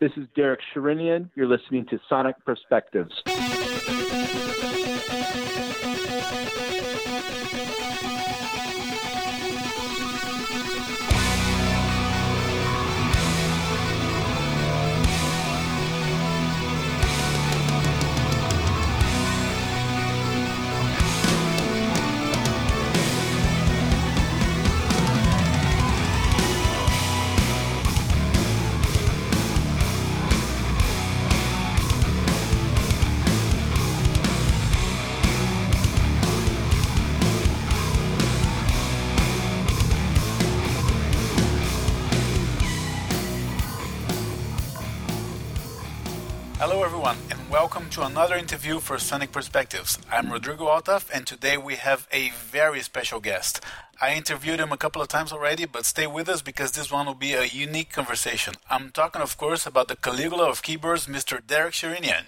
This is Derek Sherinian. You're listening to Sonic Perspectives. Hello, everyone, and welcome to another interview for Sonic Perspectives. I'm Rodrigo Altaf, and today we have a very special guest. I interviewed him a couple of times already, but stay with us because this one will be a unique conversation. I'm talking, of course, about the Caligula of keyboards, Mr. Derek Sherinian.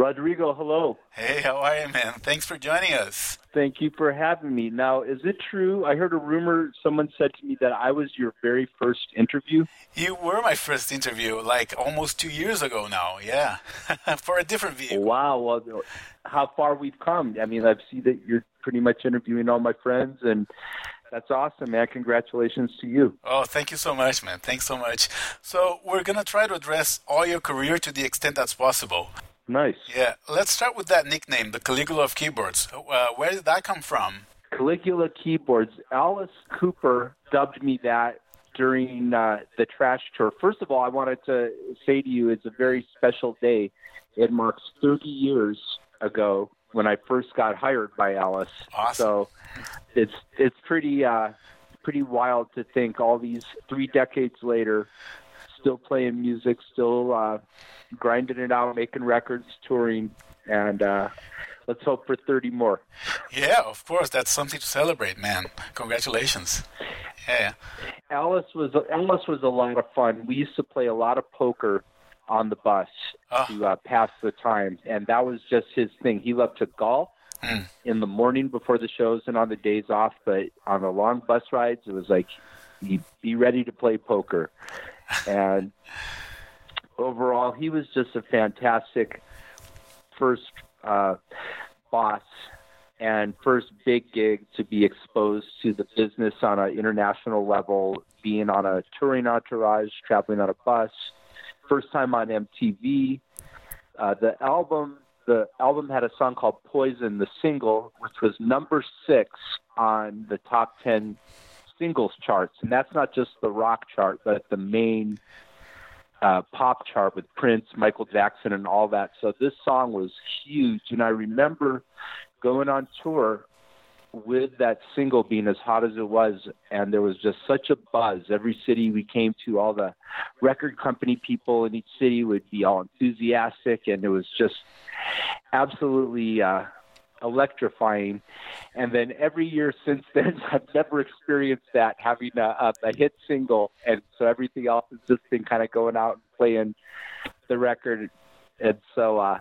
Rodrigo, hello. Hey, how are you, man? Thanks for joining us. Thank you for having me. Now, is it true? I heard a rumor, someone said to me that I was your very first interview. You were my first interview, like almost two years ago now, yeah, for a different vehicle. Wow, well, how far we've come. I mean, I see that you're pretty much interviewing all my friends, and that's awesome, man. Congratulations to you. Oh, thank you so much, man. Thanks so much. So, we're going to try to address all your career to the extent that's possible. Nice. Yeah, let's start with that nickname, the Caligula of keyboards. Uh, where did that come from? Caligula keyboards. Alice Cooper dubbed me that during uh, the trash tour. First of all, I wanted to say to you it's a very special day. It marks 30 years ago when I first got hired by Alice. Awesome. So it's it's pretty uh, pretty wild to think all these three decades later, still playing music, still uh, grinding it out, making records, touring, and uh, let's hope for 30 more. Yeah, of course. That's something to celebrate, man. Congratulations. Yeah. Alice was Alice was a lot of fun. We used to play a lot of poker on the bus Oh. to uh, pass the time, and that was just his thing. He loved to golf Mm. in the morning before the shows and on the days off, but on the long bus rides, it was like he'd be ready to play poker. And overall, he was just a fantastic first uh, boss and first big gig to be exposed to the business on an international level, being on a touring entourage, traveling on a bus, first time on MTV. Uh, the album, the album had a song called "Poison," the single, which was number six on the top ten singles charts, and that's not just the rock chart, but the main uh, pop chart with Prince, Michael Jackson, and all that. So this song was huge, and I remember going on tour with that single being as hot as it was, and there was just such a buzz. Every city we came to, all the record company people in each city would be all enthusiastic, and it was just absolutely uh, electrifying. And then every year since then, I've never experienced that having a, a, hit single, and so everything else has just been kind of going out and playing the record. And so uh,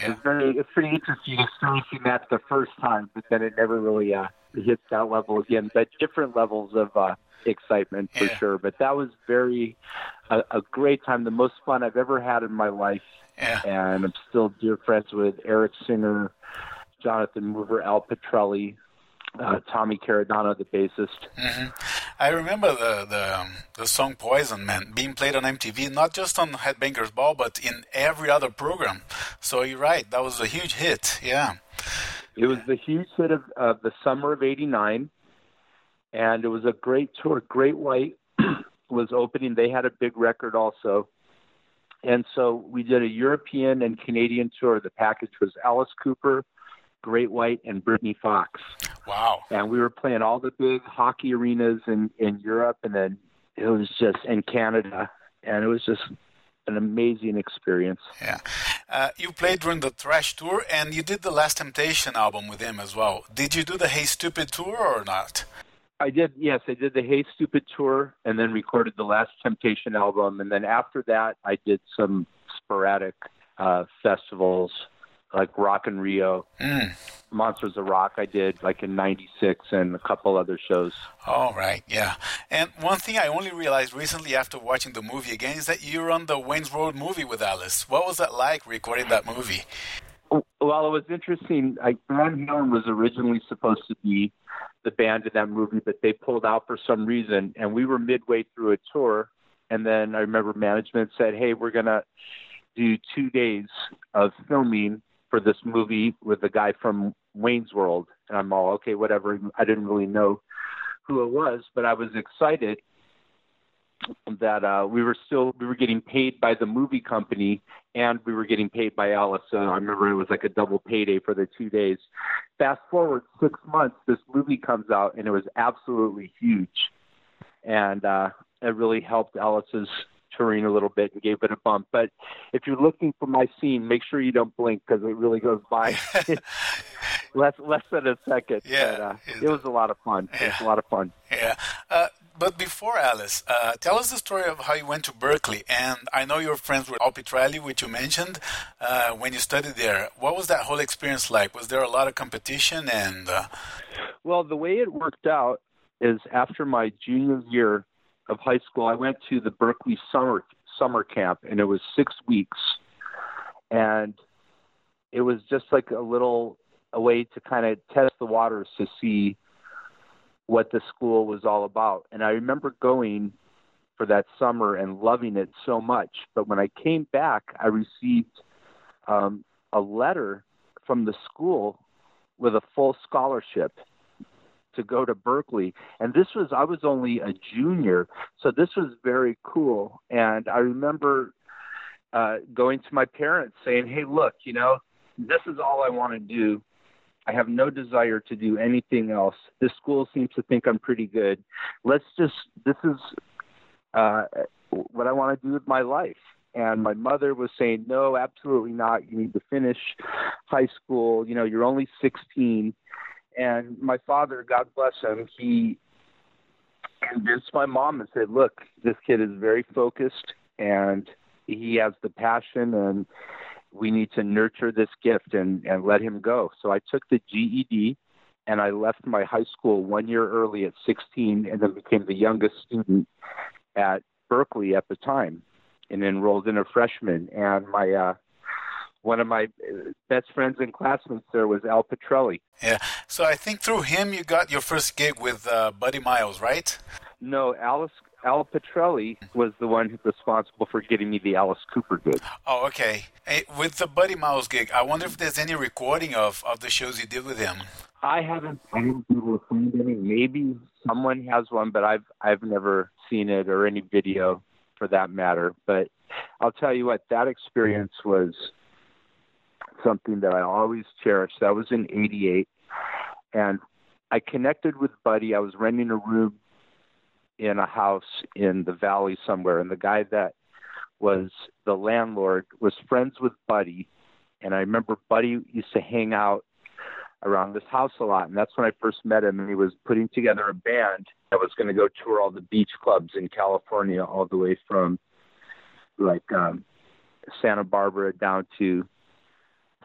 Yeah. it's very it's pretty interesting experiencing that the first time, but then it never really uh, hits that level again. But different levels of uh, excitement for Yeah. sure. But that was very a, a great time, the most fun I've ever had in my life Yeah. and I'm still dear friends with Eric Singer, Jonathan Mover, Al Pitrelli, uh, Tommy Caradonna, the bassist. hmm I remember the the, um, the song "Poison," man, being played on MTV, not just on Headbangers Ball, but in every other program. So you're right, that was a huge hit. Yeah. It was the huge hit of, of the summer of '89, and it was a great tour. Great White was opening; they had a big record also, and so we did a European and Canadian tour. The package was Alice Cooper, Great White, and Britny Fox. Wow. and we were playing all the big hockey arenas in in Europe, and then it was just in Canada, and it was just an amazing experience. Yeah. Uh, you played during the Trash tour, and you did the Last Temptation album with him as well. Did you do the Hey Stupid tour or not? I did, yes, I did the Hey Stupid tour, and then recorded the Last Temptation album, and then after that, I did some sporadic uh, festivals like Rock in Rio, Mm. Monsters of Rock I did like in '96 and a couple other shows. All right, yeah. And one thing I only realized recently after watching the movie again is that you're on the Wayne's World movie with Alice. What was that like recording that movie? Well, it was interesting. Van Halen was originally supposed to be the band in that movie, but they pulled out for some reason, and we were midway through a tour, and then I remember management said, "Hey, we're gonna do two days of filming for this movie with the guy from Wayne's World," and I'm all okay, whatever. I didn't really know who it was, but I was excited that uh, we were still we were getting paid by the movie company and we were getting paid by Alice. So I remember it was like a double payday for the two days. Fast forward six months, this movie comes out and it was absolutely huge, and uh, it really helped Alice's a little bit and gave it a bump. But if you're looking for my scene, make sure you don't blink because it really goes by less less than a second. Yeah, but, uh, it was a lot of fun. Yeah. It was a lot of fun. Yeah. Uh, but before Alice, uh, tell us the story of how you went to Berklee. And I know you're friends with Al Pitrelli, which you mentioned uh, when you studied there. What was that whole experience like? Was there a lot of competition? And uh... well, the way it worked out is after my junior year of high school, I went to the Berklee summer summer camp, and it was six weeks, and it was just like a little a way to kind of test the waters to see what the school was all about. And I remember going for that summer and loving it so much. But when I came back, I received um, a letter from the school with a full scholarship to go to Berklee. And this was, I was only a junior. So this was very cool. And I remember uh, going to my parents saying, hey, look, you know, this is all I want to do. I have no desire to do anything else. This school seems to think I'm pretty good. Let's just, this is uh, what I want to do with my life. And my mother was saying, no, absolutely not. You need to finish high school. You know, you're only 16. And my father, God bless him, he convinced my mom and said, look, this kid is very focused and he has the passion and we need to nurture this gift and, and let him go. So I took the GED and I left my high school one year early at 16 and then became the youngest student at Berklee at the time and enrolled in a freshman. And my, uh, one of my best friends and classmates there was Al Pitrelli. Yeah. So I think through him you got your first gig with uh, Buddy Miles, right? No, Alice Al Pitrelli was the one responsible for getting me the Alice Cooper gig. Oh, okay. Hey, with the Buddy Miles gig, I wonder if there's any recording of, of the shows you did with him. I haven't. I haven't been able to find any. Maybe someone has one, but I've I've never seen it or any video for that matter. But I'll tell you what, that experience was something that I always cherished. That was in '88, and I connected with Buddy. I was renting a room in a house in the valley somewhere, and the guy that was the landlord was friends with Buddy, and I remember Buddy used to hang out around this house a lot, and that's when I first met him. And he was putting together a band that was going to go tour all the beach clubs in California, all the way from like um, Santa Barbara down to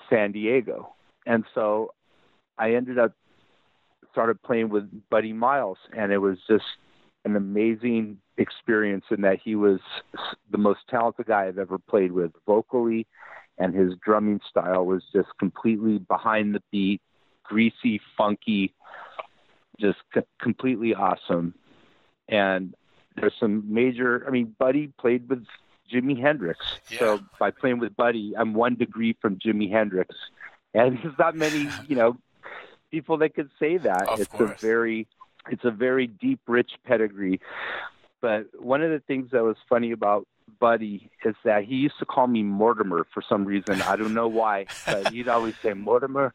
San Diego. And so I ended up started playing with Buddy Miles, and it was just an amazing experience in that he was the most talented guy I've ever played with vocally, and his drumming style was just completely behind the beat, greasy, funky, just c- completely awesome. And there's some major. I mean, Buddy played with Jimi Hendrix, yeah. so by playing with Buddy, I'm one degree from Jimi Hendrix, and there's not many, you know, people that could say that. Of it's course. a very it's a very deep, rich pedigree. But one of the things that was funny about Buddy is that he used to call me Mortimer for some reason. I don't know why, but he'd always say, Mortimer,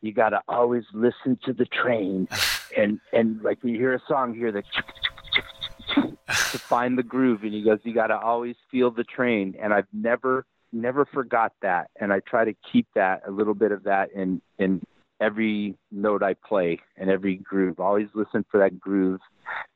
you got to always listen to the train. And, and like when you hear a song, hear the to find the groove. And he goes, you got to always feel the train. And I've never, never forgot that. And I try to keep that, a little bit of that in, in every note I play and every groove. always listen for that groove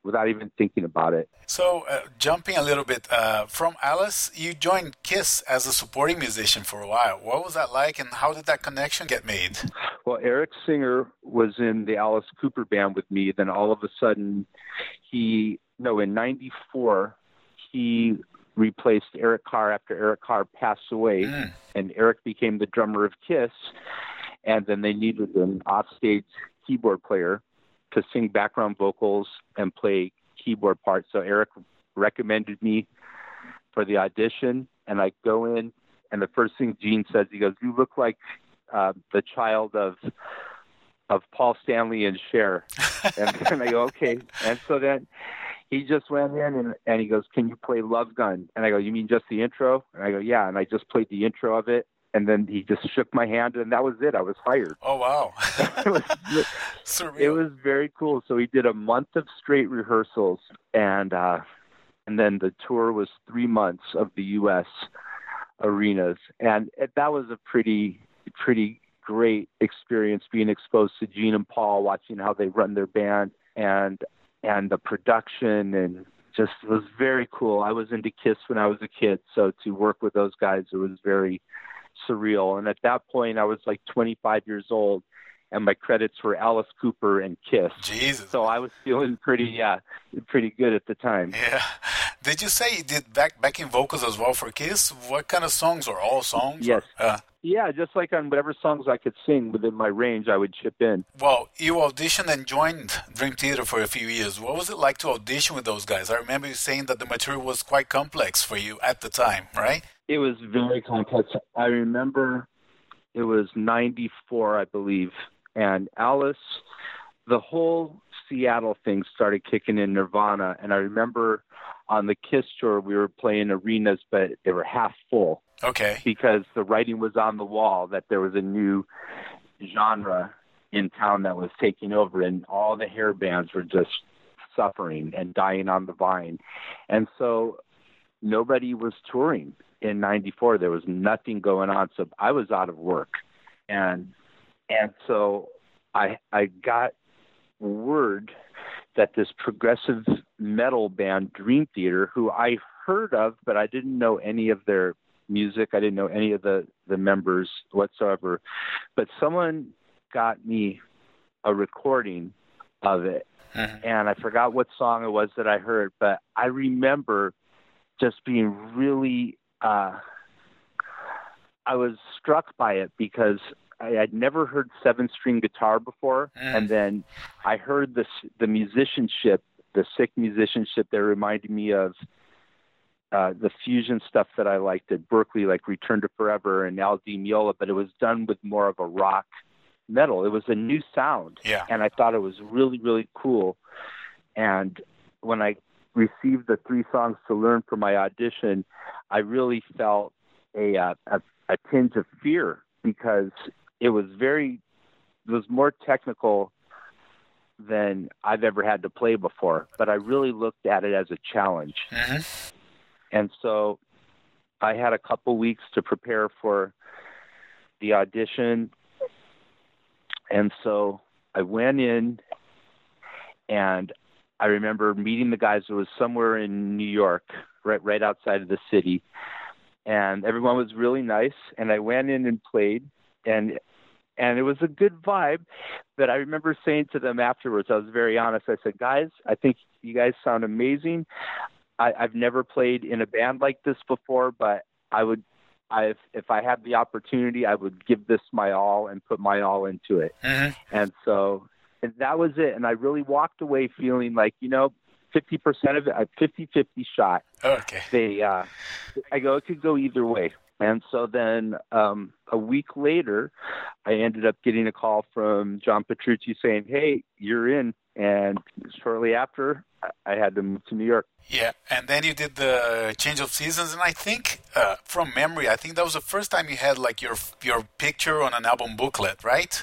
without even thinking about it. So, uh, jumping a little bit uh, from Alice, you joined Kiss as a supporting musician for a while. What was that like, and how did that connection get made? Well, Eric Singer was in the Alice Cooper band with me. Then all of a sudden, he no in '94 he replaced Eric Carr after Eric Carr passed away, Mm. and Eric became the drummer of Kiss. And then they needed an offstage keyboard player to sing background vocals and play keyboard parts. So Eric recommended me for the audition, and I go in, and the first thing Gene says, he goes, "You look like uh, the child of of Paul Stanley and Cher." and, and I go, "Okay." And so then he just went in and, and he goes, "Can you play Love Gun?" And I go, "You mean just the intro?" And I go, "Yeah." And I just played the intro of it, and then he just shook my hand, and that was it. I was hired. Oh wow, it was it was very cool. So we did a month of straight rehearsals, and uh, and then the tour was three months of the U.S. arenas, and it, that was a pretty pretty great experience being exposed to Gene and Paul, watching how they run their band, and and the production and just it was very cool. I was into Kiss when I was a kid, so to work with those guys, it was very surreal. And at that point, I was like 25 years old, and my credits were Alice Cooper and Kiss. Jesus. So I was feeling pretty, yeah, pretty good at the time. Yeah. Did you say you did back backing vocals as well for Kiss? What kind of songs or all songs? Yes. Or, uh, Yeah, just like on whatever songs I could sing within my range, I would chip in. well, you auditioned and joined Dream Theater for a few years. What was it like to audition with those guys? I remember you saying that the material was quite complex for you at the time, right? It was very complex. I remember it was 94, I believe, and Alice, the whole Seattle thing started kicking in Nirvana. And I remember on the Kiss tour, we were playing arenas, but they were half full Okay. because the writing was on the wall that there was a new genre in town that was taking over, and all the hair bands were just suffering and dying on the vine. And so nobody was touring in 94 there was nothing going on so i was out of work and and so i i got word that this progressive metal band dream theater who i heard of but i didn't know any of their music i didn't know any of the the members whatsoever but someone got me a recording of it Mhm. and I forgot what song it was that I heard, but I remember just being really uh I was struck by it because I had never heard seven string guitar before Mm. and then I heard this the musicianship, the sick musicianship that reminded me of uh, the fusion stuff that I liked at Berklee, like Return to Forever and Al Di Meola, but it was done with more of a rock metal. It was a new sound Yeah. and I thought it was really, really cool. And when I received the three songs to learn for my audition, I really felt a uh, a, a tinge of fear because it was very, it was more technical than I've ever had to play before. But I really looked at it as a challenge, hmm and so I had a couple weeks to prepare for the audition. And so I went in and I remember meeting the guys. It was somewhere in New York, right right outside of the city. And everyone was really nice. And I went in and played and and it was a good vibe. But I remember saying to them afterwards, I was very honest. I said, Guys, I think you guys sound amazing. I, I've never played in a band like this before, but I would I if, if I had the opportunity I would give this my all and put my all into it. hmm And so and that was it. And I really walked away feeling like, you know, 50% of it, a 50 50 shot. Okay. They, uh, I go, it could go either way. And so then um, a week later, I ended up getting a call from John Petrucci saying, hey, you're in. And shortly after, I- had to move to New York. Yeah, and then you did the change of seasons, and I think uh, from memory, I think that was the first time you had like your your picture on an album booklet, right?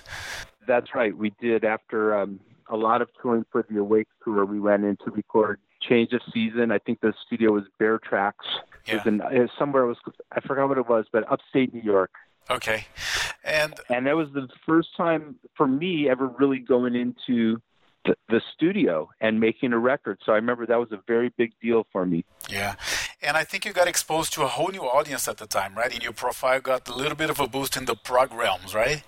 That's right. We did after um, a lot of touring for the Awake tour. We went in to record Change of Season. I think the studio was Bear Tracks. It was Yeah. in, it was somewhere. It was I forgot what it was, but upstate New York. Okay, and And that was the first time for me ever really going into the, the studio and making a record. So I remember that was a very big deal for me. yeah, and I think you got exposed to a whole new audience at the time, right? And your profile, got a little bit of a boost in the prog realms, right?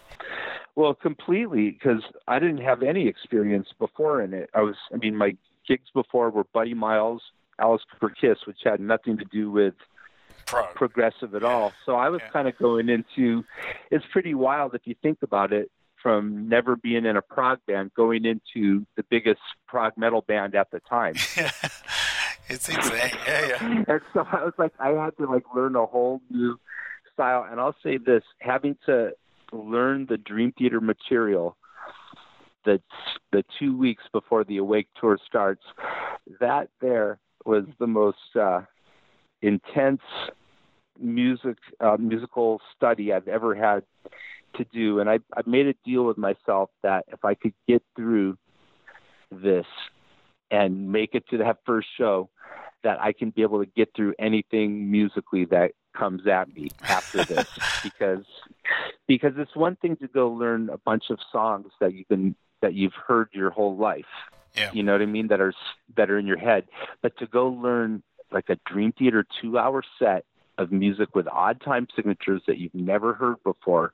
Well, completely, because I didn't have any experience before in it. I was, I mean, my gigs before were Buddy Miles, Alice Cooper Kiss, which had nothing to do with Prog. progressive at Yeah. all. So I was Yeah. kind of going into, it's pretty wild if you think about it, from never being in a prog band going into the biggest prog metal band at the time. it's insane. Yeah, yeah. and so I was like, I had to like learn a whole new style. And I'll say this: having to learn the Dream Theater material, the the two weeks before the Awake tour starts, that there was the most uh, intense music uh, musical study I've ever had to do. And I I made a deal with myself that if I could get through this and make it to that first show, that I can be able to get through anything musically that comes at me after this because because it's one thing to go learn a bunch of songs that you can that you've heard your whole life Yeah. you know what i mean that are that are in your head but to go learn like a dream theater 2 hour set of music with odd time signatures that you've never heard before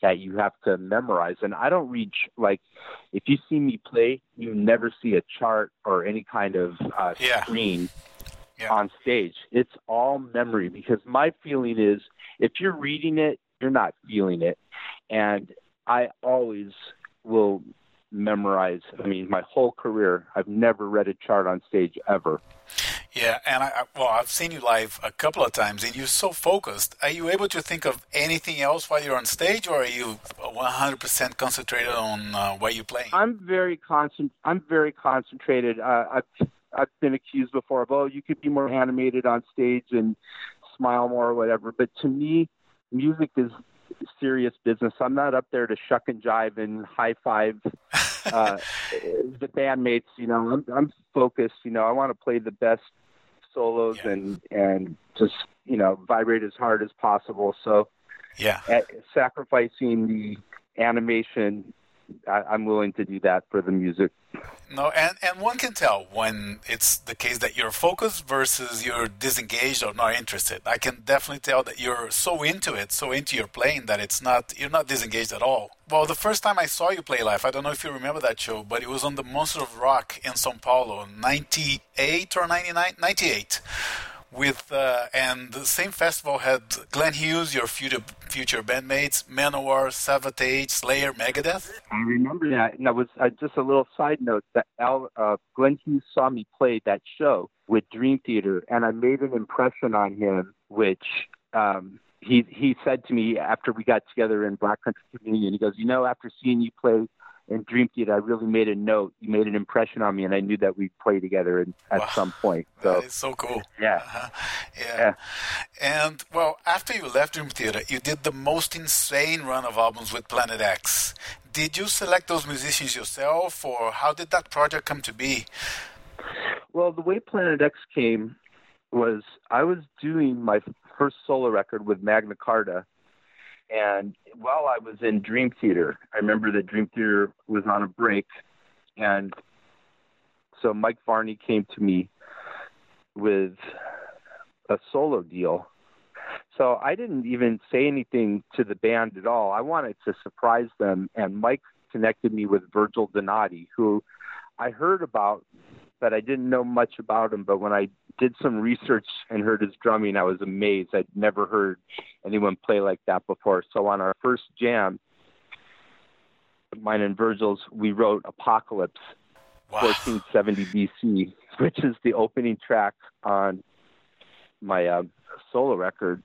that you have to memorize and i don't reach like if you see me play you never see a chart or any kind of uh, Yeah. screen Yeah. on stage. It's all memory because my feeling is if you're reading it, you're not feeling it. And I always will memorize. I mean, my whole career, I've never read a chart on stage ever. Yeah, and I, well, I've seen you live a couple of times, and you're so focused. Are you able to think of anything else while you're on stage, or are you 100% concentrated on uh, what you're playing? I'm very concent. I'm very concentrated. Uh, I've I've been accused before of oh, you could be more animated on stage and smile more or whatever. But to me, music is serious business. I'm not up there to shuck and jive and high five uh, the bandmates. You know, I'm I'm focused. You know, I want to play the best solos Yeah. and and just you know vibrate as hard as possible. So yeah, sacrificing the animation, I, I'm willing to do that for the music. no, and and one can tell when it's the case that you're focused versus you're disengaged or not interested. I can definitely tell that you're so into it, so into your playing that it's not you're not disengaged at all. Well, the first time I saw you play live, I don't know if you remember that show, but it was on the Monster of Rock in São Paulo, 98 or 99, 98. With uh, and the same festival had Glenn Hughes, your future future bandmates, Manowar, Savatage, Slayer, Megadeth. I remember that, and that was uh, just a little side note that Al uh, Glenn Hughes saw me play that show with Dream Theater, and I made an impression on him, which um, he he said to me after we got together in Black Country Communion. He goes, "You know, after seeing you play in Dream Theater, I really made a note. You made an impression on me, and I knew that we'd play together in, at Wow. some point." So That is so cool. yeah. Uh-huh. Yeah. Yeah. And well, after you left Dream Theater, you did the most insane run of albums with Planet X. Did you select those musicians yourself, or how did that project come to be? Well, the way Planet X came was I was doing my first solo record with Magna Carta, and while I was in Dream Theater, I remember that Dream Theater was on a break, and so Mike Varney came to me with a solo deal. So I didn't even say anything to the band at all. I wanted to surprise them, and Mike connected me with Virgil Donati, who I heard about but I didn't know much about him. But when I did some research and heard his drumming, I was amazed. I'd never heard anyone play like that before. So on our first jam, mine and Virgil's, we wrote Apocalypse Wow. 1470 BC, which is the opening track on my uh, solo record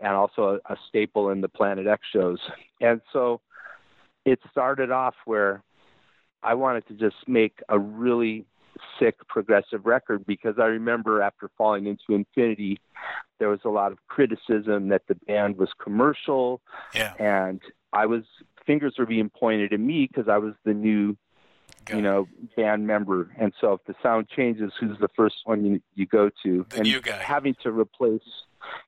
and also a, a staple in the Planet X shows. And so it started off where I wanted to just make a really sick progressive record because I remember after falling into infinity, there was a lot of criticism that the band was commercial Yeah. and I was fingers were being pointed at me because I was the new Got you it. know, band member. And so if the sound changes, who's the first one you, you go to? The and new guy. having to replace,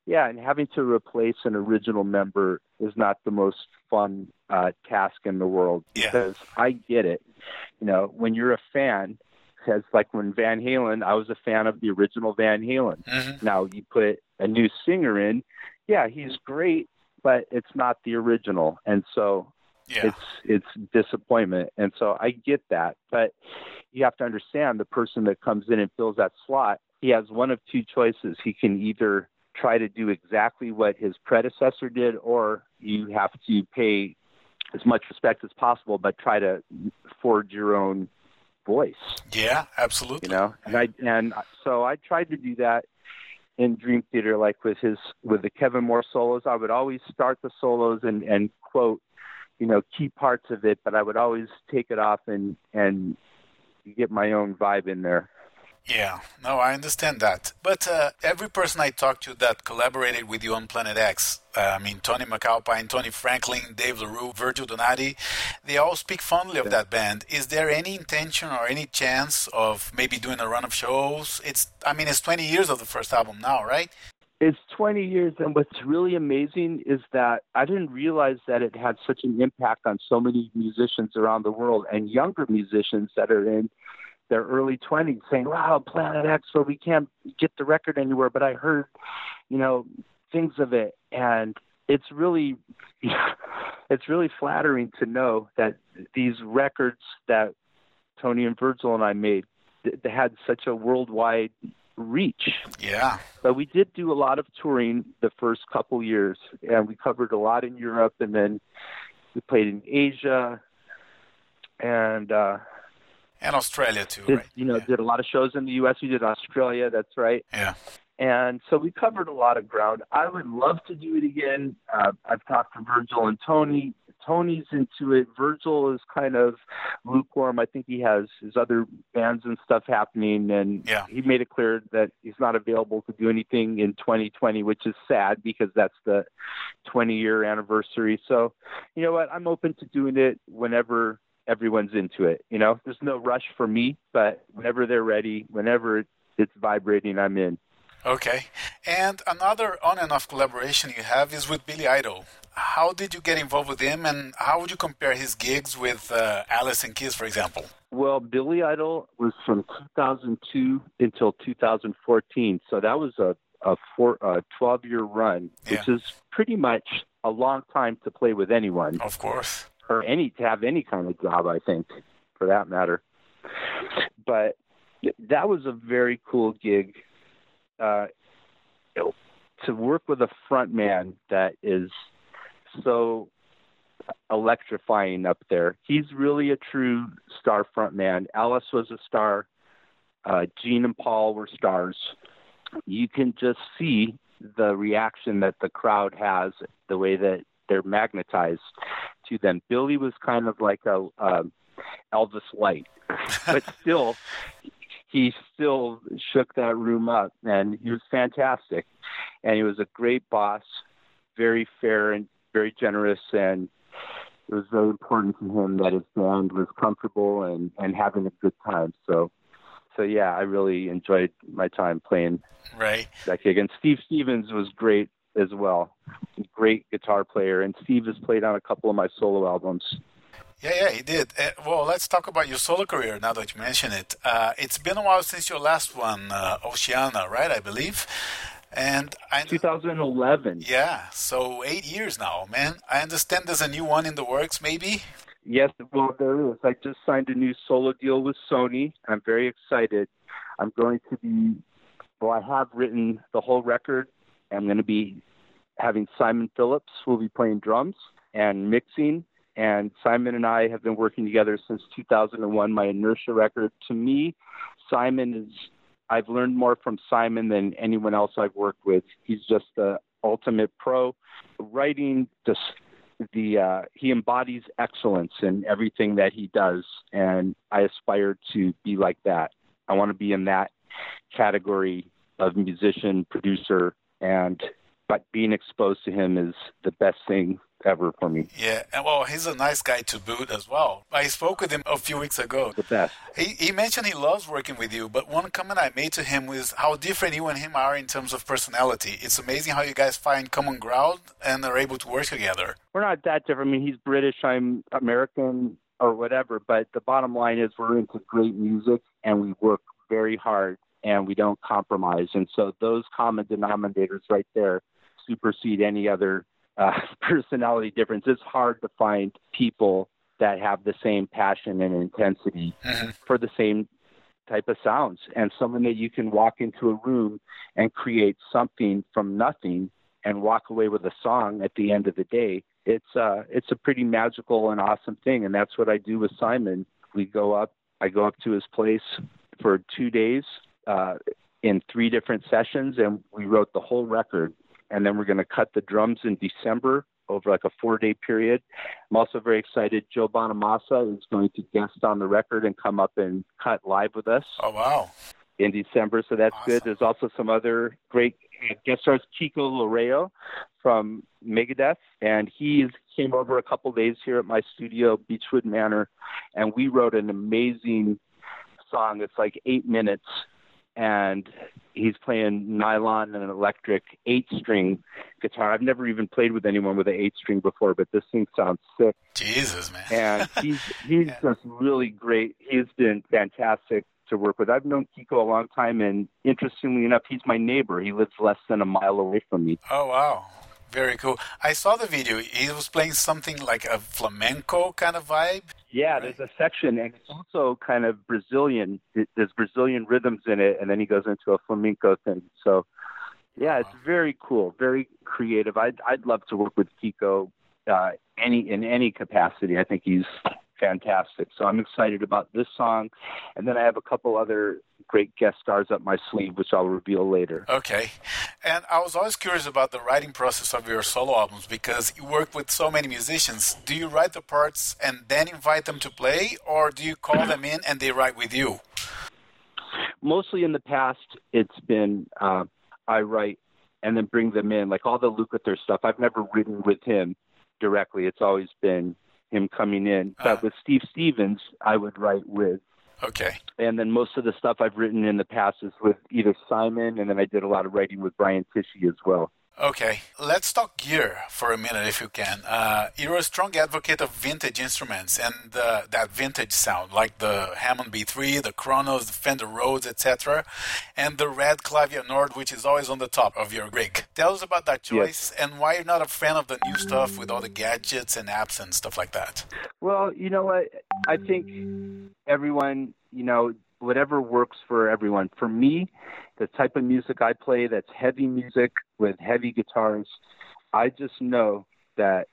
yeah, and having to replace an original member is not the most fun uh, task in the world Yeah. because I get it. You know, when you're a fan, because like when Van Halen, I was a fan of the original Van Halen. Mhm. Now you put a new singer in, yeah, he's great, but it's not the original. And so Yeah. It's it's disappointment, and so I get that. But you have to understand the person that comes in and fills that slot. He has one of two choices. He can either try to do exactly what his predecessor did, or you have to pay as much respect as possible, but try to forge your own voice. Yeah, absolutely. You know, and I and so I tried to do that in Dream Theater, like with his with the Kevin Moore solos. I would always start the solos and and quote, you know, key parts of it, but I would always take it off and and get my own vibe in there. Yeah, no, I understand that. But uh, every person I talked to that collaborated with you on Planet X, uh, I mean, Tony MacAlpine, Tony Franklin, Dave LaRue, Virgil Donati, they all speak fondly of that band. Is there any intention or any chance of maybe doing a run of shows? It's, I mean, it's 20 years of the first album now, right? It's 20 years, and what's really amazing is that I didn't realize that it had such an impact on so many musicians around the world and younger musicians that are in their early 20s saying, wow, Planet X, where we can't get the record anywhere, but I heard, you know, things of it. And it's really, it's really flattering to know that these records that Tony and Virgil and I made, they had such a worldwide reach. Yeah. But we did do a lot of touring the first couple years, and we covered a lot in Europe, and then we played in Asia, and uh, and Australia too, did, right? You know, yeah. did a lot of shows in the U.S. We did Australia. That's right. Yeah. And so we covered a lot of ground. I would love to do it again. Uh, I've talked to Virgil and Tony. Tony's into it. Virgil is kind of lukewarm. I think he has his other bands and stuff happening, and yeah. he made it clear that he's not available to do anything in 2020, which is sad because that's the 20 year anniversary. So, you know what? I'm open to doing it whenever everyone's into it. You know, there's no rush for me, but whenever they're ready, whenever it's vibrating, I'm in. Okay. And another on and off collaboration you have is with Billy Idol. How did you get involved with him, and how would you compare his gigs with uh, Alice and Kiss, for example? Well, Billy Idol was from 2002 until 2014, so that was a a, four, a 12 year run, which is pretty much a long time to play with anyone. Of course. Or any to have any kind of job, I think, for that matter. But that was a very cool gig. Uh, to work with a front man that is so electrifying up there. He's really a true star front man. Alice was a star. Uh, Gene and Paul were stars. You can just see the reaction that the crowd has, the way that they're magnetized to them. Billy was kind of like a um, Elvis light, but still, he still shook that room up, and he was fantastic. And he was a great boss, very fair and very generous, and it was very important to him that his band was comfortable and and having a good time. So. So yeah, I really enjoyed my time playing Right. that gig. And Steve Stevens was great as well. Great guitar player. And Steve has played on a couple of my solo albums. Yeah, yeah, he did. Uh, well, let's talk about your solo career now that you mention it. Uh, it's been a while since your last one, uh, Oceana, right? I believe. And I 2011. yeah, so eight years now, man. I understand there's a new one in the works, maybe. Yes, well, there is. I just signed a new solo deal with Sony. I'm very excited. I'm going to be, well, I have written the whole record. I'm going to be having Simon Phillips, who will be playing drums and mixing. And Simon and I have been working together since 2001, my Inertia record. To me, Simon is, I've learned more from Simon than anyone else I've worked with. He's just the ultimate pro. Writing, just the uh, he embodies excellence in everything that he does, and I aspire to be like that. I want to be in that category of musician, producer, and but being exposed to him is the best thing ever for me. Yeah, and well, he's a nice guy to boot as well. I spoke with him a few weeks ago. The best. He, he mentioned he loves working with you, but one comment I made to him was how different you and him are in terms of personality. It's amazing how you guys find common ground and are able to work together. We're not that different. I mean, he's British, I'm American, or whatever. But the bottom line is, we're into great music, and we work very hard, and we don't compromise. And so those common denominators right there supersede any other uh, personality difference. It's hard to find people that have the same passion and intensity hmm for the same type of sounds and someone that you can walk into a room and create something from nothing and walk away with a song at the end of the day it's uh it's a pretty magical and awesome thing and that's what I do with Simon we go up I go up to his place for 2 days uh in three different sessions and we wrote the whole record and then we're going to cut the drums in December over like a four day period. I'm also very excited. Joe Bonamassa is going to guest on the record and come up and cut live with us Oh wow. in December, so that's good. There's also some other great guest stars, Kiko Loureiro from Megadeth, and he came over a couple days here at my studio, Beechwood Manor, and we wrote an amazing song. It's like eight minutes, and he's playing nylon and an electric eight string guitar. I've never even played with anyone with an eight string before, but this thing sounds sick Jesus, man. and he's he's Yeah. just really great. He's been fantastic to work with. I've known Kiko a long time, and interestingly enough, he's my neighbor. He lives less than a mile away from me. Oh wow. Very cool. I saw the video. He was playing something like a flamenco kind of vibe. Yeah, there's a section, and it's also kind of Brazilian. There's Brazilian rhythms in it, and then he goes into a flamenco thing. So, yeah, it's very cool, very creative. I'd I'd love to work with Kiko uh, any in any capacity. I think he's fantastic. So I'm excited about this song, and then I have a couple other great guest stars up my sleeve, which I'll reveal later. Okay. And I was always curious about the writing process of your solo albums because you work with so many musicians. Do you write the parts and then invite them to play, or do you call them in and they write with you? Mostly in the past, it's been uh, I write and then bring them in, like all the Lukather stuff. I've never written with him directly. It's always been him coming in. Uh. But with Steve Stevens, I would write with. Okay. And then most of the stuff I've written in the past is with either Simon, and then I did a lot of writing with Brian Tichy as well. Okay, let's talk gear for a minute if you can. Uh, you're a strong advocate of vintage instruments and uh, that vintage sound, like the Hammond B3, the Kronos, the Fender Rhodes, etc., and the Red Clavia Nord, which is always on the top of your rig. Tell us about that choice and why you're not a fan of the new stuff with all the gadgets and apps and stuff like that. Well, you know what? I think everyone, you know, whatever works for everyone. For me, the type of music I play that's heavy music with heavy guitars, I just know that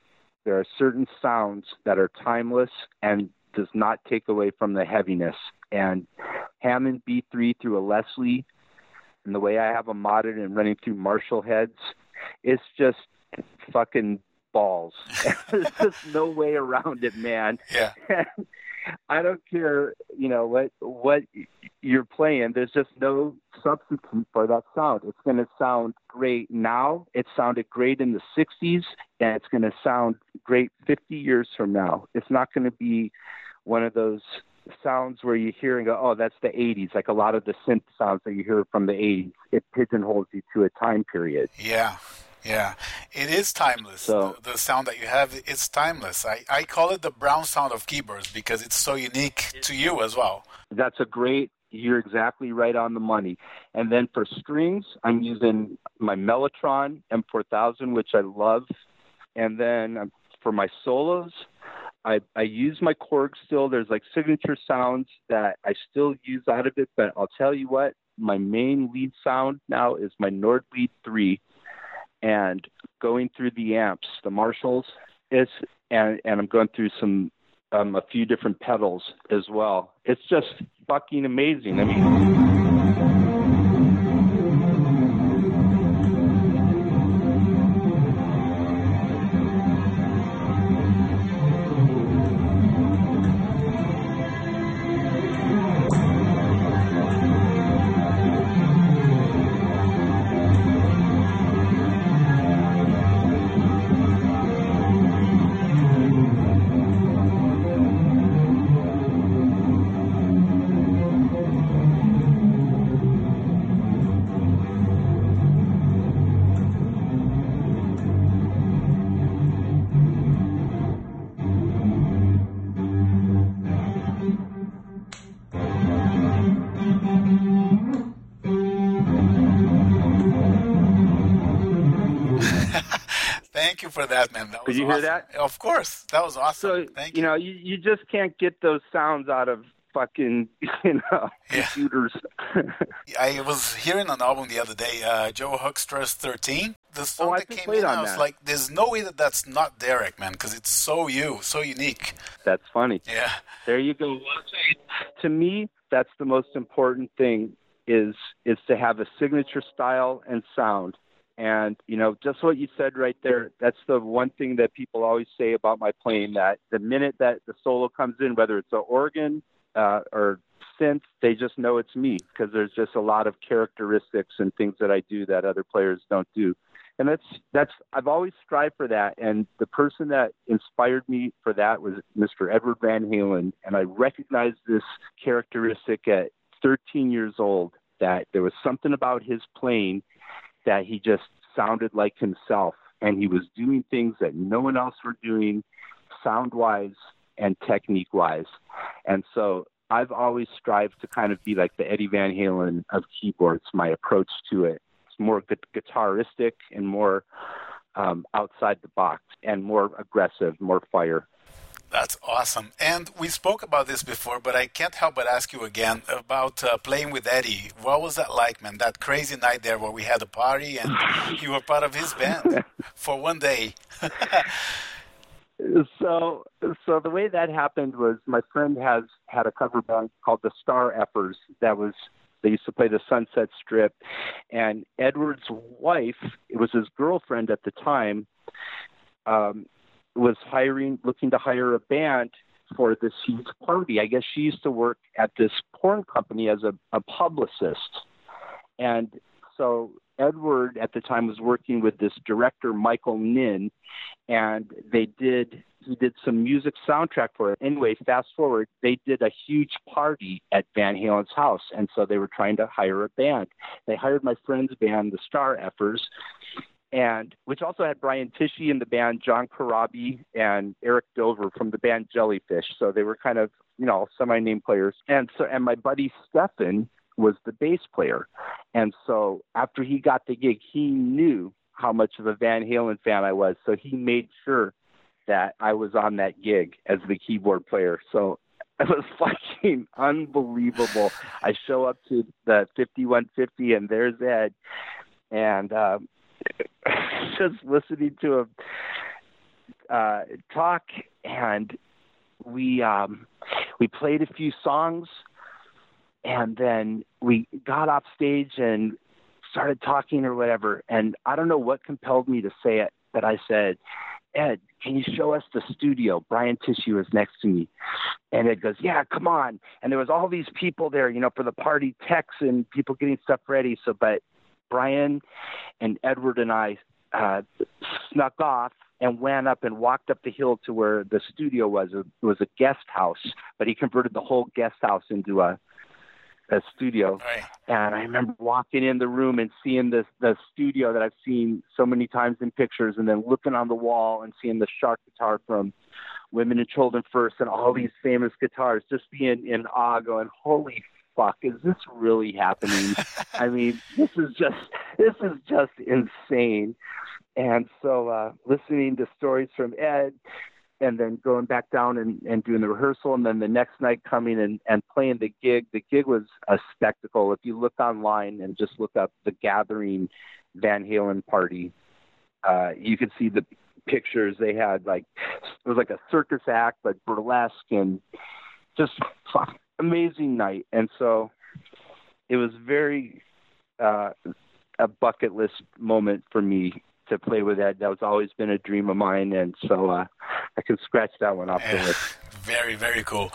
there are certain sounds that are timeless and does not take away from the heaviness. And Hammond B3 through a Leslie and the way I have them modded and running through Marshall heads, it's just fucking balls. There's just no way around it, man. Yeah. I don't care, you know, what what you're playing. There's just no substitute for that sound. It's going to sound great now. It sounded great in the 60s, and it's going to sound great 50 years from now. It's not going to be one of those sounds where you hear and go, "Oh, that's the 80s." Like a lot of the synth sounds that you hear from the 80s, it pigeonholes you to a time period. Yeah, yeah, it is timeless. So- the, the sound that you have, it's timeless. I, I call it the brown sound of keyboards because it's so unique to you as well. That's a great. You're exactly right on the money. And then for strings, I'm using my Mellotron M4000, which I love. And then for my solos, I, I use my Korg still. There's like signature sounds that I still use out of it, but I'll tell you what, my main lead sound now is my Nord Lead 3. And going through the amps, the Marshalls, is and and I'm going through some um, a few different pedals as well. It's just fucking amazing. I mean, Did you awesome. hear that? Of course, that was awesome. So Thank you You know, you, you just can't get those sounds out of fucking you know Yeah. computers. I was hearing an album the other day, uh, Joe Hoekstra's 13. The song Oh, that came in, I was that. like, there's no way that that's not Derek, man, because it's so you, so unique. That's funny. Yeah. There you go. To me, that's the most important thing is is to have a signature style and sound. And you know, just what you said right there, that's the one thing that people always say about my playing that the minute that the solo comes in, whether it's an organ uh, or synth, they just know it's me because there's just a lot of characteristics and things that I do that other players don't do. And that's that's I've always strived for that. And the person that inspired me for that was Mr. Edward Van Halen. And I recognized this characteristic at 13 years old that there was something about his playing that he just sounded like himself. And he was doing things that no one else were doing sound wise and technique wise. And so I've always strived to kind of be like the Eddie Van Halen of keyboards, my approach to it. It's more gu- guitaristic and more um, outside the box and more aggressive, more fire. That's awesome. And we spoke about this before, but I can't help but ask you again about uh, playing with Eddie. What was that like, man? That crazy night there where we had a party and you were part of his band for one day. so so the way that happened was my friend has had a cover band called the Star Effers that was they used to play the Sunset Strip and Edward's wife it was his girlfriend at the time um was hiring looking to hire a band for this huge party. I guess she used to work at this porn company as a, a publicist. And so Edward at the time was working with this director Michael Ninn and they did he did some music soundtrack for it. Anyway, fast forward, they did a huge party at Van Halen's house, and so they were trying to hire a band. They hired my friend's band, the Star Effers, and which also had Brian Tichy in the band, John Corabi, and Eric Dover from the band Jellyfish. So they were kind of you know semi-name players. And so and my buddy Stefan was the bass player, and so after he got the gig, he knew how much of a Van Halen fan I was, so he made sure that I was on that gig as the keyboard player. So it was fucking unbelievable. I show up to the 5150 and there's Ed and um, just listening to him uh, talk and we um, we played a few songs and then we got off stage and started talking or whatever and I don't know what compelled me to say it but I said Ed, can you show us the studio? Brian Tichy was next to me. And Ed goes, Yeah, come on. And there was all these people there, you know, for the party techs and people getting stuff ready. So but Brian and Edward and I uh snuck off and went up and walked up the hill to where the studio was. It was a guest house, but he converted the whole guest house into a a studio. Right. And I remember walking in the room and seeing this the studio that I've seen so many times in pictures, and then looking on the wall and seeing the shark guitar from Women and Children First, and all these famous guitars. Just being in awe, going, "Holy fuck, is this really happening?" I mean, this is just this is just insane. And so, uh, listening to stories from Ed, and then going back down and, and doing the rehearsal and then the next night coming and, and playing the gig. The gig was a spectacle. If you look online and just look up the gathering Van Halen party, uh, you could see the pictures they had like it was like a circus act but burlesque and just fuck, amazing night. And so it was very uh, a bucket list moment for me to play with Ed. That was always been a dream of mine, and so uh, I can scratch that one off the list. very, very cool.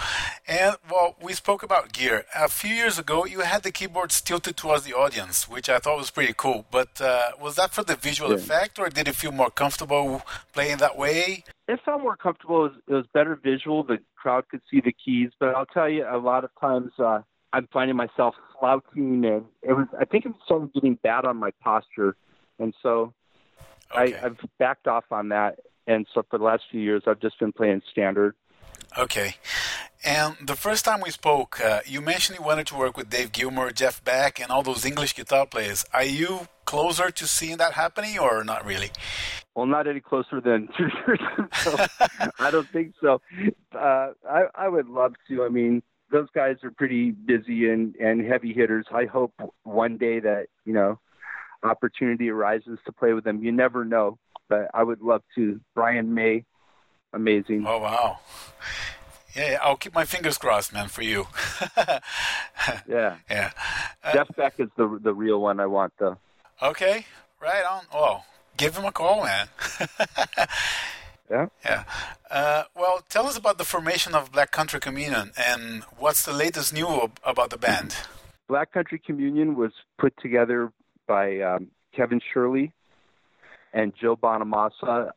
And well, we spoke about gear. A few years ago, you had the keyboards tilted towards the audience, which I thought was pretty cool. But uh, was that for the visual Yeah. effect, or did it feel more comfortable playing that way? It felt more comfortable. It was, it was better visual. The crowd could see the keys, but I'll tell you, a lot of times uh, I'm finding myself slouching, and it was. I think it started getting bad on my posture, and so Okay. I, I've backed off on that. And so for the last few years, I've just been playing standard. Okay. And the first time we spoke, uh, you mentioned you wanted to work with Dave Gilmour, Jeff Beck, and all those English guitar players. Are you closer to seeing that happening, or not really? Well, not any closer than two years ago. I don't think so. Uh, I, I would love to. I mean, those guys are pretty busy and, and heavy hitters. I hope one day that, you know, opportunity arises to play with them. You never know, but I would love to. Brian May, amazing. Oh, wow. Yeah, I'll keep my fingers crossed, man, for you. yeah. Yeah. Uh, Jeff Beck is the the real one I want, though. Okay, right on. Oh, give him a call, man. yeah. Yeah. Uh, well, tell us about the formation of Black Country Communion and what's the latest new about the band. Black Country Communion was put together by um, Kevin Shirley and Joe Bonamassa.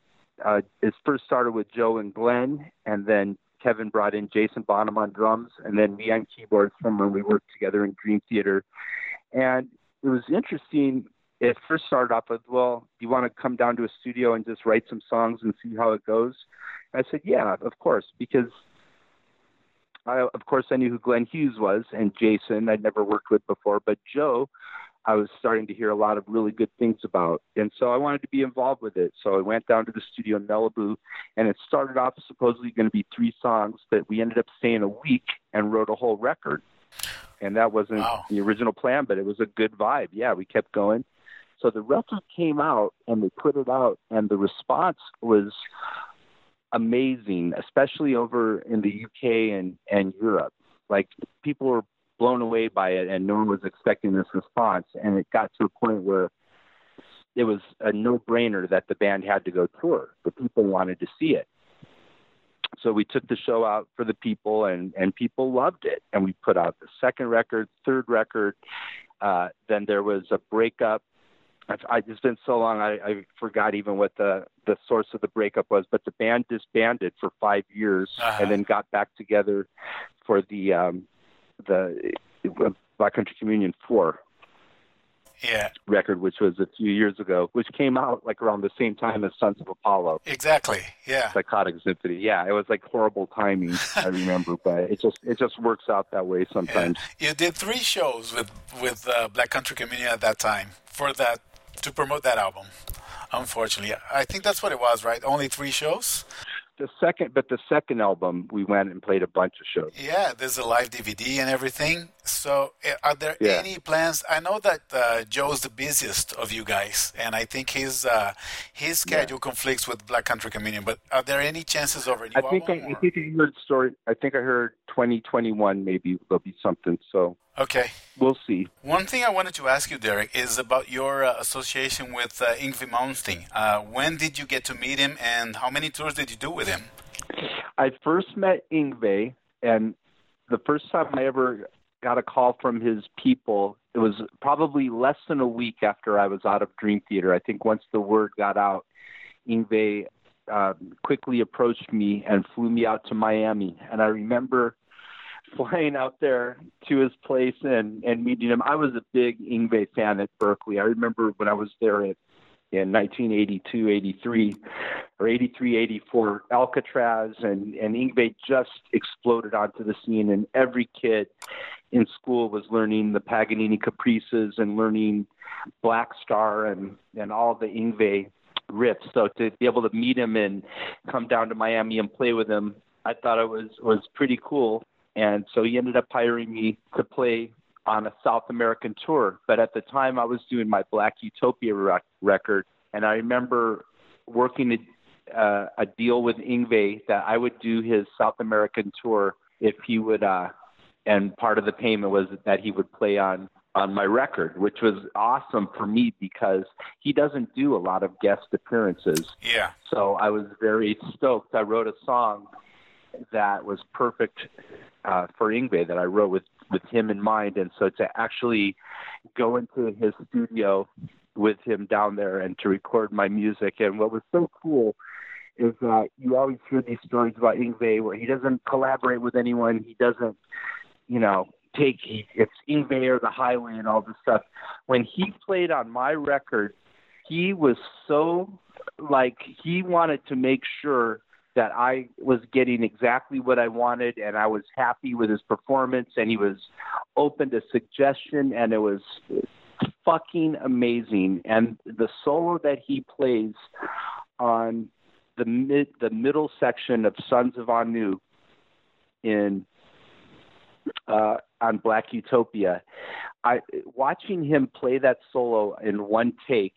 Uh, it first started with Joe and Glenn, and then Kevin brought in Jason Bonham on drums, and then me on keyboards from when we worked together in Dream Theater. And it was interesting. It first started off with, well, do you want to come down to a studio and just write some songs and see how it goes? I said, yeah, of course, because I, of course, I knew who Glenn Hughes was and Jason I'd never worked with before, but Joe, I was starting to hear a lot of really good things about. And so I wanted to be involved with it. So I went down to the studio in Malibu and it started off supposedly going to be three songs, but we ended up staying a week and wrote a whole record. And that wasn't wow. the original plan, but it was a good vibe. Yeah, we kept going. So the record came out and they put it out and the response was amazing, especially over in the UK and, and Europe. Like people were blown away by it and no one was expecting this response. And it got to a point where it was a no brainer that the band had to go tour. The people wanted to see it. So we took the show out for the people and, and people loved it. And we put out the second record, third record. Uh, then there was a breakup it's been so long I, I forgot even what the the source of the breakup was. But the band disbanded for five years uh-huh. and then got back together for the um, the Black Country Communion Four yeah. record, which was a few years ago, which came out like around the same time as Sons of Apollo. Exactly. Yeah. Psychotic Symphony. Yeah, it was like horrible timing. I remember, but it just it just works out that way sometimes. Yeah. You did three shows with with uh, Black Country Communion at that time for that to promote that album. Unfortunately, I think that's what it was, right? Only three shows. The second, but the second album, we went and played a bunch of shows. Yeah, there's a live DVD and everything. So, eh, are there Yeah. any plans? I know that uh, Joe's the busiest of you guys, and I think his uh, his schedule conflicts with Black Country Communion. But are there any chances over a I think I? I think I heard story. I think I heard 2021 maybe there'll be something. So Okay. we'll see. One thing I wanted to ask you, Derek, is about your uh, association with uh, Yngwie Malmsteen. Uh, when did you get to meet him, and how many tours did you do with him? I first met Yngwie, and the first time I ever got a call from his people, it was probably less than a week after I was out of Dream Theater. I think once the word got out, Yngwie uh, quickly approached me and flew me out to Miami. And I remember flying out there to his place and, and meeting him. I was a big Yngwie fan at Berklee. I remember when I was there at, in 1982, 83, or 83, 84, Alcatrazz, and, and Yngwie just exploded onto the scene, and every kid in school was learning the Paganini Caprices and learning Black Star and, and all the Yngwie riffs. So to be able to meet him and come down to Miami and play with him, I thought it was, was pretty cool. And so he ended up hiring me to play on a South American tour. But at the time, I was doing my Black Utopia rec- record, and I remember working a, uh, a deal with Yngwie that I would do his South American tour if he would, uh, and part of the payment was that he would play on on my record, which was awesome for me because he doesn't do a lot of guest appearances. Yeah. So I was very stoked. I wrote a song that was perfect uh, for Yngwie that I wrote with with him in mind, and so to actually go into his studio with him down there and to record my music. And what was so cool is that you always hear these stories about Yngwie where he doesn't collaborate with anyone. He doesn't, you know, take it's Yngwie or the highway and all this stuff. When he played on my record, he was so like he wanted to make sure that I was getting exactly what I wanted and I was happy with his performance and he was open to suggestion and it was fucking amazing. And the solo that he plays on the mid the middle section of Sons of Anu in uh, on Black Utopia, I watching him play that solo in one take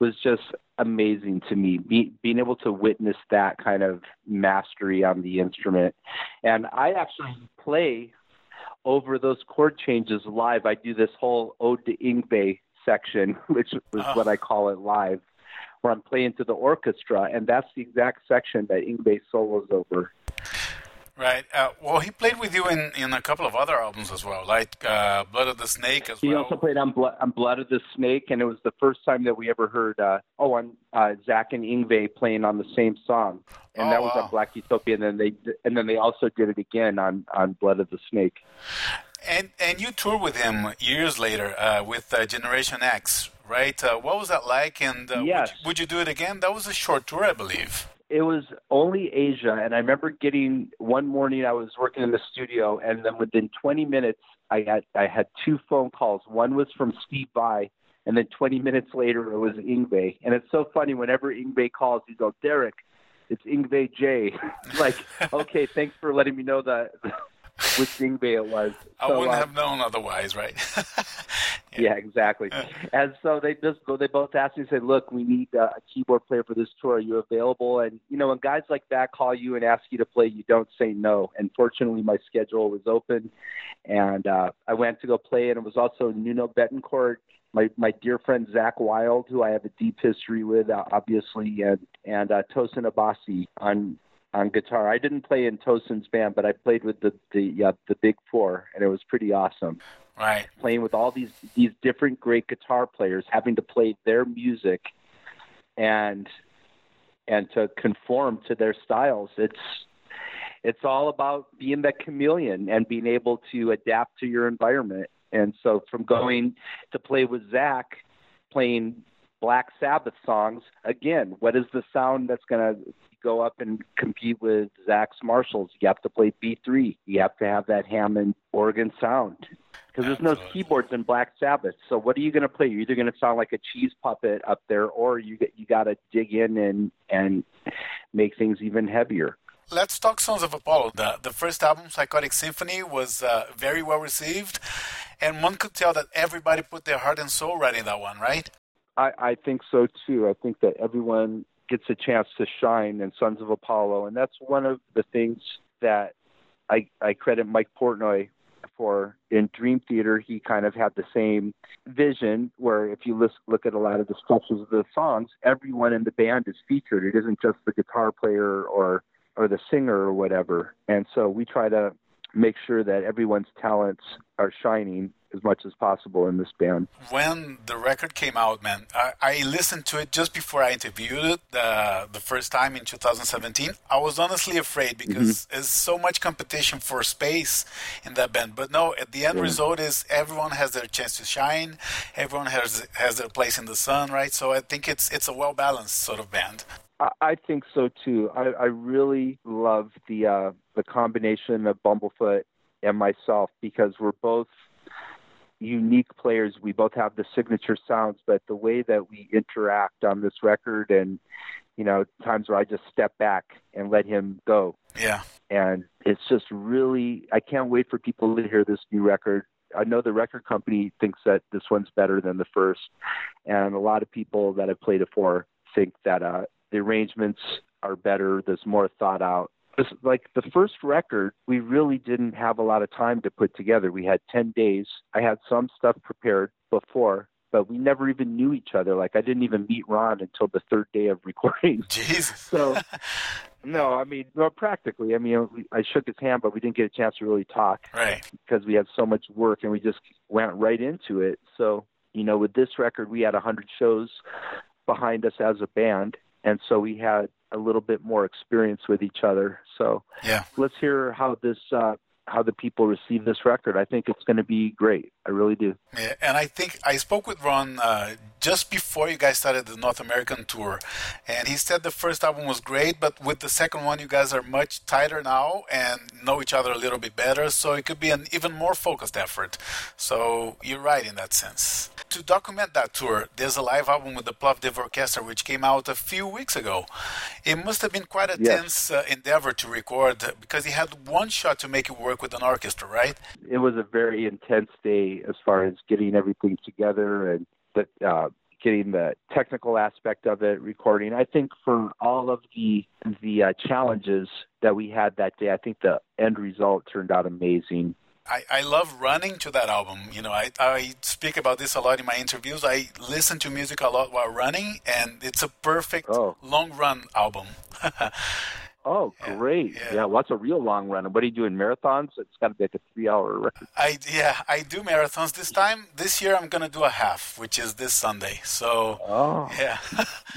was just amazing to me. Be, being able to witness that kind of mastery on the instrument, and I actually play over those chord changes live. I do this whole Ode to Yngwie section, which is oh. what I call it live, where I'm playing to the orchestra, and that's the exact section that Yngwie solos over. Right. Uh, well, he played with you in, in a couple of other albums as well, like uh, Blood of the Snake as he well. He also played on, Blood, on Blood of the Snake, and it was the first time that we ever heard, uh, oh, on uh, Zakk and Yngwie playing on the same song, and oh, that was wow. on Black Utopia. And then they and then they also did it again on on Blood of the Snake. And and you toured with him years later uh, with uh, Generation Axe, right? Uh, what was that like? And uh, yes. would, you, would you do it again? That was a short tour, I believe it was only Asia, and I remember getting one morning I was working in the studio, and then within 20 minutes I had I had two phone calls. One was from Steve Vai, and then 20 minutes later it was Yngwie. And it's so funny whenever Yngwie calls, he's like, Derek, it's Yngwie J. like, okay, thanks for letting me know that which Yngwie it was. I wouldn't uh, have known otherwise, right? yeah. exactly. and so they just go. They both asked me, said, "Look, we need uh, a keyboard player for this tour. Are you available?" And you know, when guys like that call you and ask you to play, you don't say no. And fortunately, my schedule was open, and uh, I went to go play. And it was also Nuno Bettencourt my my dear friend Zakk Wylde, who I have a deep history with, uh, obviously, and and uh, Tosin Abasi on on guitar. I didn't play in Tosin's band, but I played with the the uh, the Big Four, and it was pretty awesome. Right, playing with all these these different great guitar players, having to play their music, and and to conform to their styles. It's it's all about being that chameleon and being able to adapt to your environment. And so, from going to play with Zakk, playing Black Sabbath songs, again, what is the sound that's going to go up and compete with Zakk's Marshalls. You have to play B3. You have to have that Hammond organ sound because there's no keyboards in Black Sabbath. So what are you going to play? You're either going to sound like a cheese puppet up there, or you you got to dig in and and make things even heavier. Let's talk Sons of Apollo. The, the first album, Psychotic Symphony, was uh, very well received, and one could tell that everybody put their heart and soul writing that one, right? I, I think so too. I think that everyone gets a chance to shine in Sons of Apollo, and that's one of the things that I, I credit Mike Portnoy for. In Dream Theater, he kind of had the same vision where if you list, look at a lot of the structures of the songs, everyone in the band is featured. It isn't just the guitar player or or the singer or whatever. And so we try to make sure that everyone's talents are shining as much as possible in this band. When the record came out, man, I, I listened to it just before I interviewed it the, the first time in 2017. I was honestly afraid because mm-hmm. there's so much competition for space in that band. But no, at the end yeah. result is everyone has their chance to shine. Everyone has has their place in the sun, right? So I think it's it's a well balanced sort of band. I think so too. I, I really love the uh, the combination of Bumblefoot and myself because we're both unique players. We both have the signature sounds, but the way that we interact on this record and you know, times where I just step back and let him go. Yeah. And it's just really I can't wait for people to hear this new record. I know the record company thinks that this one's better than the first, and a lot of people that I've played it for think that uh, the arrangements are better. There's more thought out like the first record, we really didn't have a lot of time to put together. We had 10 days. I had some stuff prepared before, but we never even knew each other. Like I didn't even meet Ron until the third day of recording. Jesus. So, no, I mean, well, practically. I mean, I shook his hand, but we didn't get a chance to really talk. Right. Because we had so much work and we just went right into it. So, you know, with this record, we had a 100 shows behind us as a band. And so we had a little bit more experience with each other. So yeah, let's hear how this uh, how the people receive this record. I think it's going to be great. I really do. Yeah, and I think I spoke with Ron uh, just before you guys started the North American tour, and he said the first album was great, but with the second one, you guys are much tighter now and know each other a little bit better, so it could be an even more focused effort. So you're right in that sense. To document that tour, there's a live album with the Plovdiv Orchestra, which came out a few weeks ago. It must have been quite a Yes. tense uh, endeavor to record because he had one shot to make it work with an orchestra, right? It was a very intense day as far as getting everything together and the, uh, getting the technical aspect of it, recording. I think for all of the the uh, challenges that we had that day, I think the end result turned out amazing. I, I love running to that album. You know, I, I speak about this a lot in my interviews. I listen to music a lot while running, and it's a perfect Oh. long run album. Oh, Yeah, great! yeah. Yeah, what's a real long run? What are you doing? Marathons? It's got to be like a three-hour record. I yeah, I do marathons this time. This year, I'm gonna do a half, which is this Sunday. So Oh, yeah,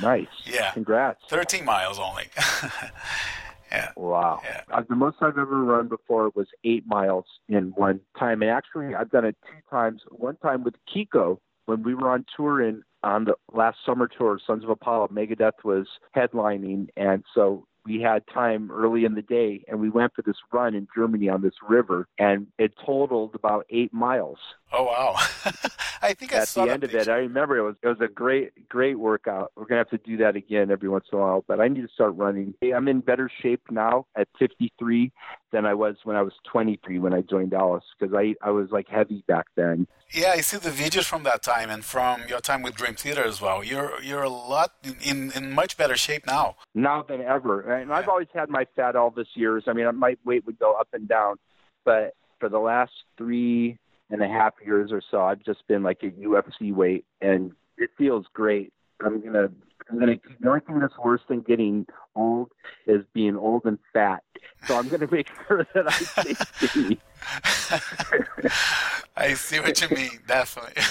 nice! Yeah. congrats! 13 miles only. yeah, Wow. Yeah. Uh, the most I've ever run before was eight miles in one time. And actually, I've done it two times. One time with Kiko when we were on tour in on the last summer tour, Sons of Apollo. Megadeth was headlining, and so we had time early in the day, and we went for this run in Germany on this river, and it totaled about eight miles. Oh wow! I think I At saw the end of it. I remember it was it was a great great workout. We're gonna have to do that again every once in a while, but I need to start running. I'm in better shape now at 53 than I was when I was 23 when I joined Alice because I I was like heavy back then. Yeah, I see the videos from that time and from your time with Dream Theater as well. You're you're a lot in, in, in much better shape now. now than ever. And I've always had my fat all this years. I mean, uh, my weight would go up and down, but for the last three and a half years or so, I've just been like a UFC weight, and it feels great. I'm gonna, I'm gonna. The only thing that's worse than getting old is being old and fat. So I'm gonna make sure that I stay skinny. I see what you mean, definitely.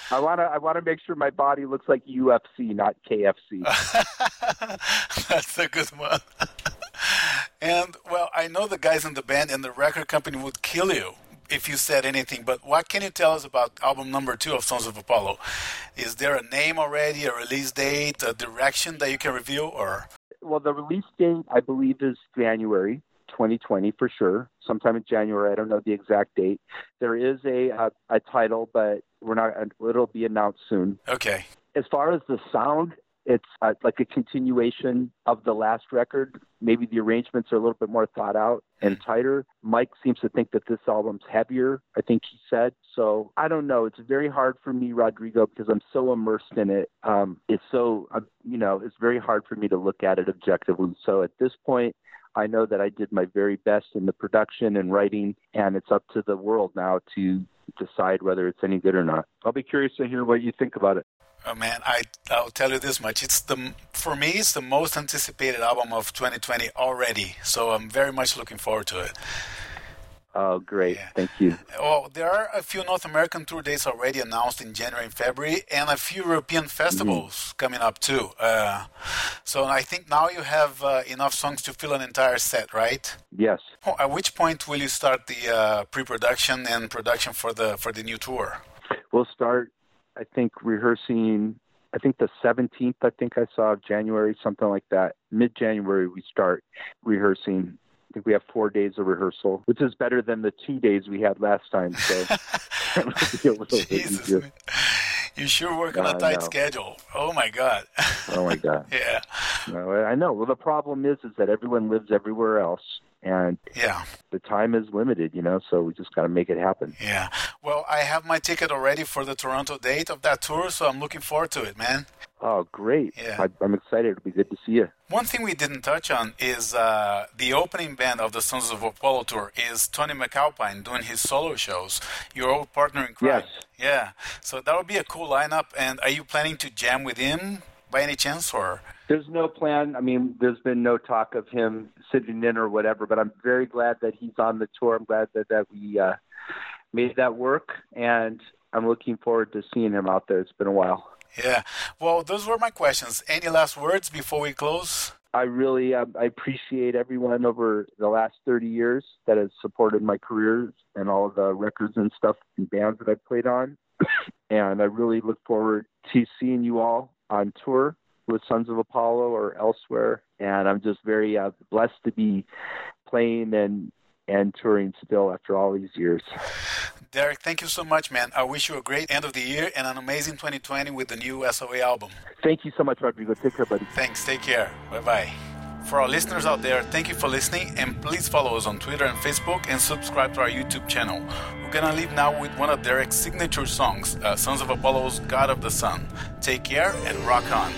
I wanna, I wanna make sure my body looks like UFC, not KFC. That's a good one. and well, I know the guys in the band and the record company would kill you if you said anything. But what can you tell us about album number two of Sons of Apollo? Is there a name already, a release date, a direction that you can reveal, or well, the release date I believe is January 2020 for sure. Sometime in January, I don't know the exact date. There is a a, a title, but we're not. It'll be announced soon. okay? As far as the sound, it's uh, like a continuation of the last record. Maybe the arrangements are a little bit more thought out and tighter. Mike seems to think that this album's heavier. I think he said so. I don't know. It's very hard for me, Rodrigo, because I'm so immersed in it. Um, it's so uh, you know, it's very hard for me to look at it objectively. So at this point. I know that I did my very best in the production and writing, and it's up to the world now to decide whether it's any good or not. I'll be curious to hear what you think about it. Oh man, I I'll tell you this much. It's the for me it's the most anticipated album of 2020 already. So I'm very much looking forward to it. Oh, great. Yeah. Thank you. Well, there are a few North American tour dates already announced in January and February, and a few European festivals coming up too. Uh, so I think now you have uh, enough songs to fill an entire set, right? Yes. Oh, At which point will you start the uh, pre-production and production for the for the new tour? We'll start, I think, rehearsing. I think the 17th, I think I saw of January, something like that. Mid January, we start rehearsing. I think we have four days of rehearsal, which is better than the two days we had last time. So be a little bit Jesus, easier. man. you sure work on a tight schedule. Oh my God. Oh my God. yeah, No, I know. Well, the problem is, is that everyone lives everywhere else, and yeah. the time is limited. You know, so we just got to make it happen. Yeah. Well, I have my ticket already for the Toronto date of that tour, so I'm looking forward to it, man. Oh, great! Yeah. I, I'm excited. It'll be good to see you. One thing we didn't touch on is uh, the opening band of the Sons of Apollo tour is Tony MacAlpine doing his solo shows. Your old partner in crime. Yes. Yeah. So that would be a cool lineup. And are you planning to jam with him by any chance, or? There's no plan. I mean, there's been no talk of him sitting in or whatever. But I'm very glad that he's on the tour. I'm glad that that we uh, made that work, and I'm looking forward to seeing him out there. It's been a while. Yeah. Well, those were my questions. Any last words before we close? I really um, I appreciate everyone over the last 30 years that has supported my career and all the records and stuff and bands that I've played on. and I really look forward to seeing you all on tour with Sons of Apollo or elsewhere. And I'm just very uh, blessed to be playing and and touring still after all these years. Derek, thank you so much, man. I wish you a great end of the year and an amazing 2020 with the new SOA album. Thank you so much, Rodrigo. Take care, buddy. Thanks. Take care. Bye bye. For our listeners out there, thank you for listening and please follow us on Twitter and Facebook and subscribe to our YouTube channel. We're gonna leave now with one of Derek's signature songs, uh, Sons of Apollo's God of the Sun. Take care and rock on.